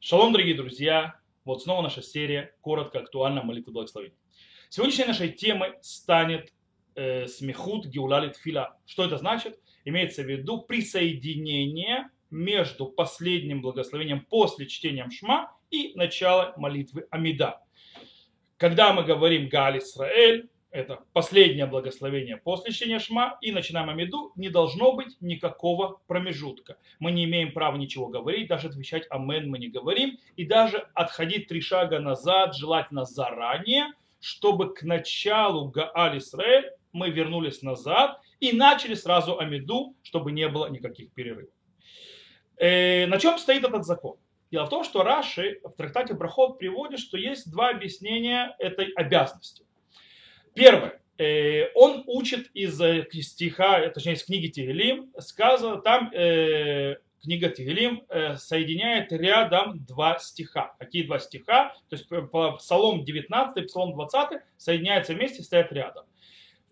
Шалом, дорогие друзья! Вот снова наша серия «Коротко, актуально, молитва благословения». Сегодняшней нашей темой станет э, смехут геулалит фила. Что это значит? Имеется в виду присоединение между последним благословением после чтения Шма и начала молитвы Амида. Когда мы говорим Галь Исраэль, это последнее благословение после чтения Шма, и начинаем Амиду, не должно быть никакого промежутка. Мы не имеем права ничего говорить, даже отвечать Амен мы не говорим, и даже отходить три шага назад, желательно заранее, чтобы к началу Гааль Исраэль мы вернулись назад и начали сразу Амиду, чтобы не было никаких перерывов. Э, на чем стоит этот закон? Дело в том, что Раши в трактате Брахот приводит, что есть два объяснения этой обязанности. Первое. Э, он учит из э, стиха, точнее из книги Тигелим, сказано, там э, книга Тигелим э, соединяет рядом два стиха. Какие два стиха? То есть Псалом 19 и Псалом 20 соединяются вместе, стоят рядом.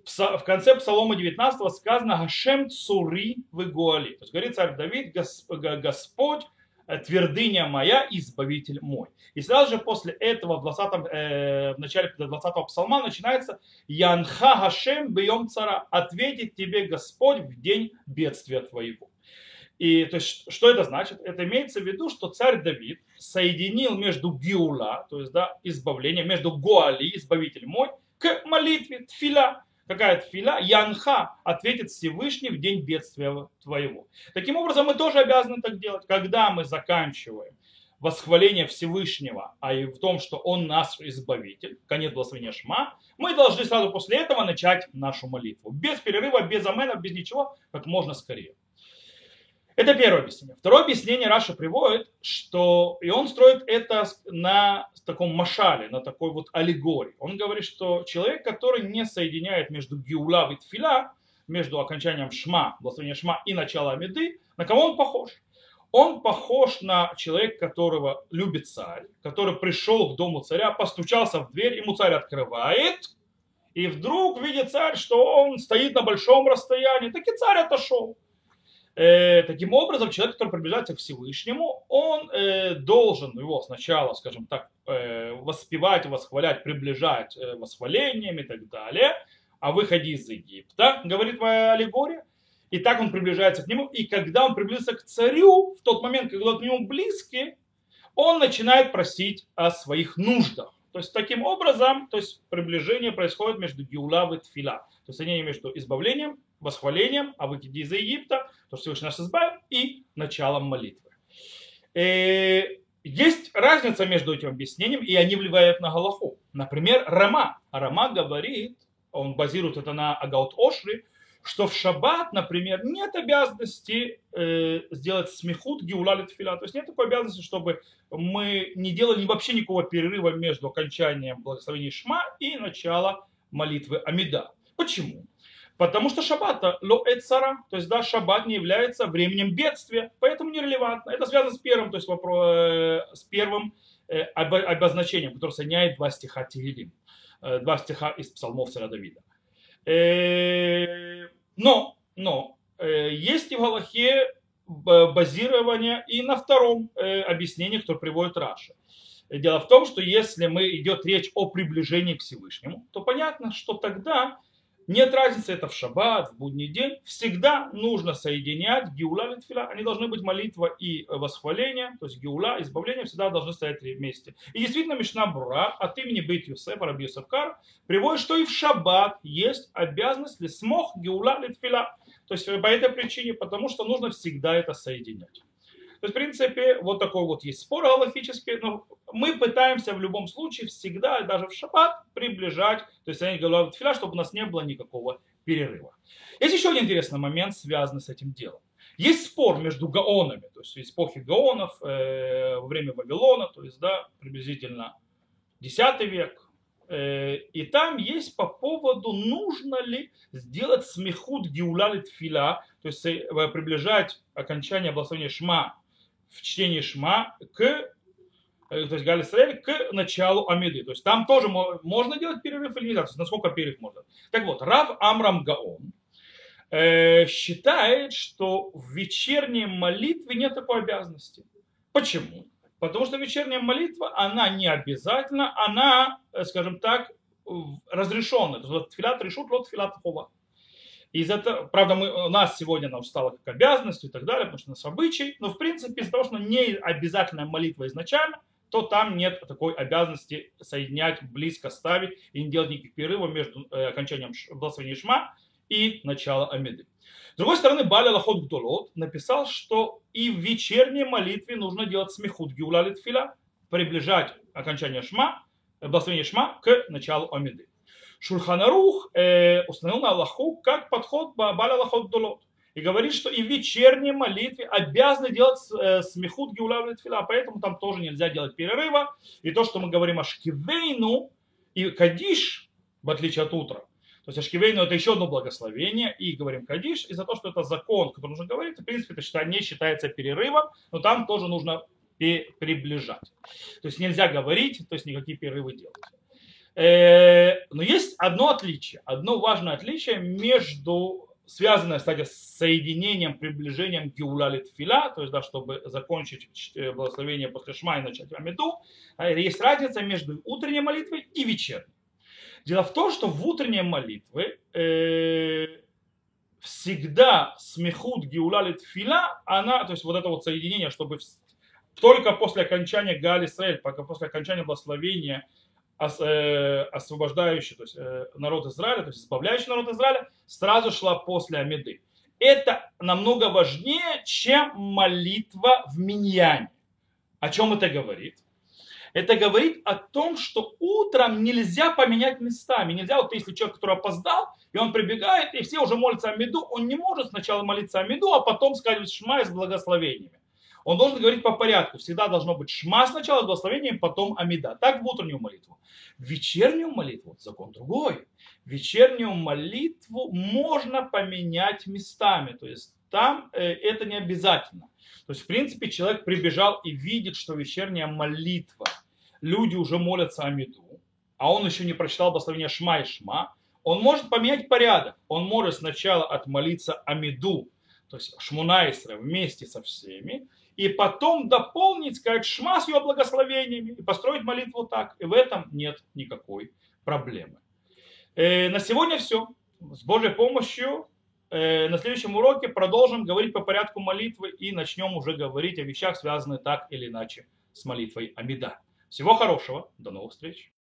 В конце Псалома 19 сказано «Гашем цури в Гуали». То есть говорит царь Давид, Господь Э, твердыня моя, избавитель мой. И сразу же после этого в, 20, э, в начале 20-го псалма начинается Янха Хашем бьем цара, ответит тебе Господь в день бедствия твоего. И то есть, что это значит? Это имеется в виду, что царь Давид соединил между Гиула, то есть да, избавление, между Гуали, избавитель мой, к молитве Тфиля какая тфиля, янха, ответит Всевышний в день бедствия твоего. Таким образом, мы тоже обязаны так делать. Когда мы заканчиваем восхваление Всевышнего, а и в том, что Он наш избавитель, конец благословения Шма, мы должны сразу после этого начать нашу молитву. Без перерыва, без амена, без ничего, как можно скорее. Это первое объяснение. Второе объяснение Раша приводит, что и он строит это на таком машале, на такой вот аллегории. Он говорит, что человек, который не соединяет между гиула и тфиля, между окончанием шма, благословения шма и началом меды, на кого он похож? Он похож на человека, которого любит царь, который пришел к дому царя, постучался в дверь, ему царь открывает, и вдруг видит царь, что он стоит на большом расстоянии, так и царь отошел. Э, таким образом, человек, который приближается к Всевышнему, он э, должен его сначала, скажем так, э, воспевать, восхвалять, приближать э, восхвалением и так далее, о выходе из Египта, говорит моя аллегория. И так он приближается к нему. И когда он приблизится к царю, в тот момент, когда он к нему близкий, он начинает просить о своих нуждах. То есть таким образом, то есть приближение происходит между Геула и Тфила. То есть соединение между избавлением восхвалением о выходе из Египта, то, что Всевышний нас избавил, и началом молитвы. И э, есть разница между этим объяснением, и они влияют на Галаху. Например, Рама. Рама говорит, он базирует это на Агаут Ошри, что в шаббат, например, нет обязанности э, сделать смехут геула литфила. То есть нет такой обязанности, чтобы мы не делали вообще никакого перерыва между окончанием благословения Шма и начала молитвы Амида. Почему? Потому что шаббат ло эцара, то есть да, шаббат не является временем бедствия, поэтому нерелевантно. Это связано с первым, то есть вопрос, э, с первым э, обозначением, которое соединяет два стиха Тигелим, э, два стиха из псалмов царя Давида. Но, но, есть и в Галахе базирование и на втором объяснении, которое приводит Раша. Дело в том, что если мы идет речь о приближении к Всевышнему, то понятно, что тогда нет разницы, это в шаббат, в будний день. Всегда нужно соединять геула и тфила. Они должны быть молитва и восхваление. То есть геула, избавление всегда должны стоять вместе. И действительно Мишна Бура от имени Бейт Юсефа, Раби Юсефкар, приводит, что и в шаббат есть обязанность ли смог геула и тфила. То есть по этой причине, потому что нужно всегда это соединять. То есть, в принципе, вот такой вот есть спор галактический, но мы пытаемся в любом случае всегда, даже в шаббат, приближать, то есть они говорят филя, чтобы у нас не было никакого перерыва. Есть еще один интересный момент, связанный с этим делом. Есть спор между гаонами, то есть из эпохи гаонов э, во время Вавилона, то есть, да, приблизительно 10 век, э, и там есть по поводу, нужно ли сделать смехут гиула фила, то есть э, приближать окончание благословения Шма в чтении Шма к э, то есть Галь к началу Амиды. То есть там тоже можно делать перерыв или нельзя, насколько перерыв можно. Так вот, Рав Амрам Гаон э, считает, что в вечерней молитве нет такой обязанности. Почему? Потому что вечерняя молитва, она не обязательно, она, э, скажем так, разрешенная. То есть филат решут, лот филат хула. Из этого, правда, мы, у нас сегодня нам стало как обязанность и так далее, потому что у нас обычай, но в принципе из-за того, что не обязательная молитва изначально, то там нет такой обязанности соединять, близко ставить и не делать никаких перерывов между э, окончанием благословения Шма и началом Амиды. С другой стороны, Баля Лахот Гдолот написал, что и в вечерней молитве нужно делать смехут гиулалит филя, приближать окончание Шма, э, благословение Шма к началу Амиды. Шульханарух э, установил на Аллаху как подход Баля Лахот Гдолот и говорит, что и в вечерней молитве обязаны делать э, смехут геула тфила, поэтому там тоже нельзя делать перерыва. И то, что мы говорим о шкивейну и кадиш, в отличие от утра, то есть Ашкивейну это еще одно благословение, и говорим Кадиш, из-за того, что это закон, который нужно говорить, в принципе, это не считается перерывом, но там тоже нужно приближать. То есть нельзя говорить, то есть никакие перерывы делать. Э, но есть одно отличие, одно важное отличие между связанная, кстати, с соединением, приближением Геула Фила, то есть, да, чтобы закончить э, благословение после Шма и начать Амиду, а, есть разница между утренней молитвой и вечерней. Дело в том, что в утренней молитве э, всегда смехут Геула Фила, она, то есть вот это вот соединение, чтобы только после окончания Гали Срель, пока после окончания благословения Э, освобождающий то есть, э, народ Израиля, то есть избавляющий народ Израиля, сразу шла после Амиды. Это намного важнее, чем молитва в миньяне. О чем это говорит? Это говорит о том, что утром нельзя поменять местами. Нельзя, вот если человек, который опоздал, и он прибегает, и все уже молятся о меду, он не может сначала молиться о меду, а потом сказать шма с благословениями. Он должен говорить по порядку. Всегда должно быть шма сначала, благословение, потом амида. Так в утреннюю молитву. В вечернюю молитву закон другой. Вечернюю молитву можно поменять местами. То есть там э, это не обязательно. То есть, в принципе, человек прибежал и видит, что вечерняя молитва, люди уже молятся о меду, а он еще не прочитал благословение Шма и Шма, он может поменять порядок. Он может сначала отмолиться о меду, то есть Шмунайсра вместе со всеми, и потом дополнить, сказать шма с ее благословениями и построить молитву так. И в этом нет никакой проблемы. Э, на сегодня все. С Божьей помощью э, на следующем уроке продолжим говорить по порядку молитвы и начнем уже говорить о вещах, связанных так или иначе с молитвой Амида. Всего хорошего. До новых встреч.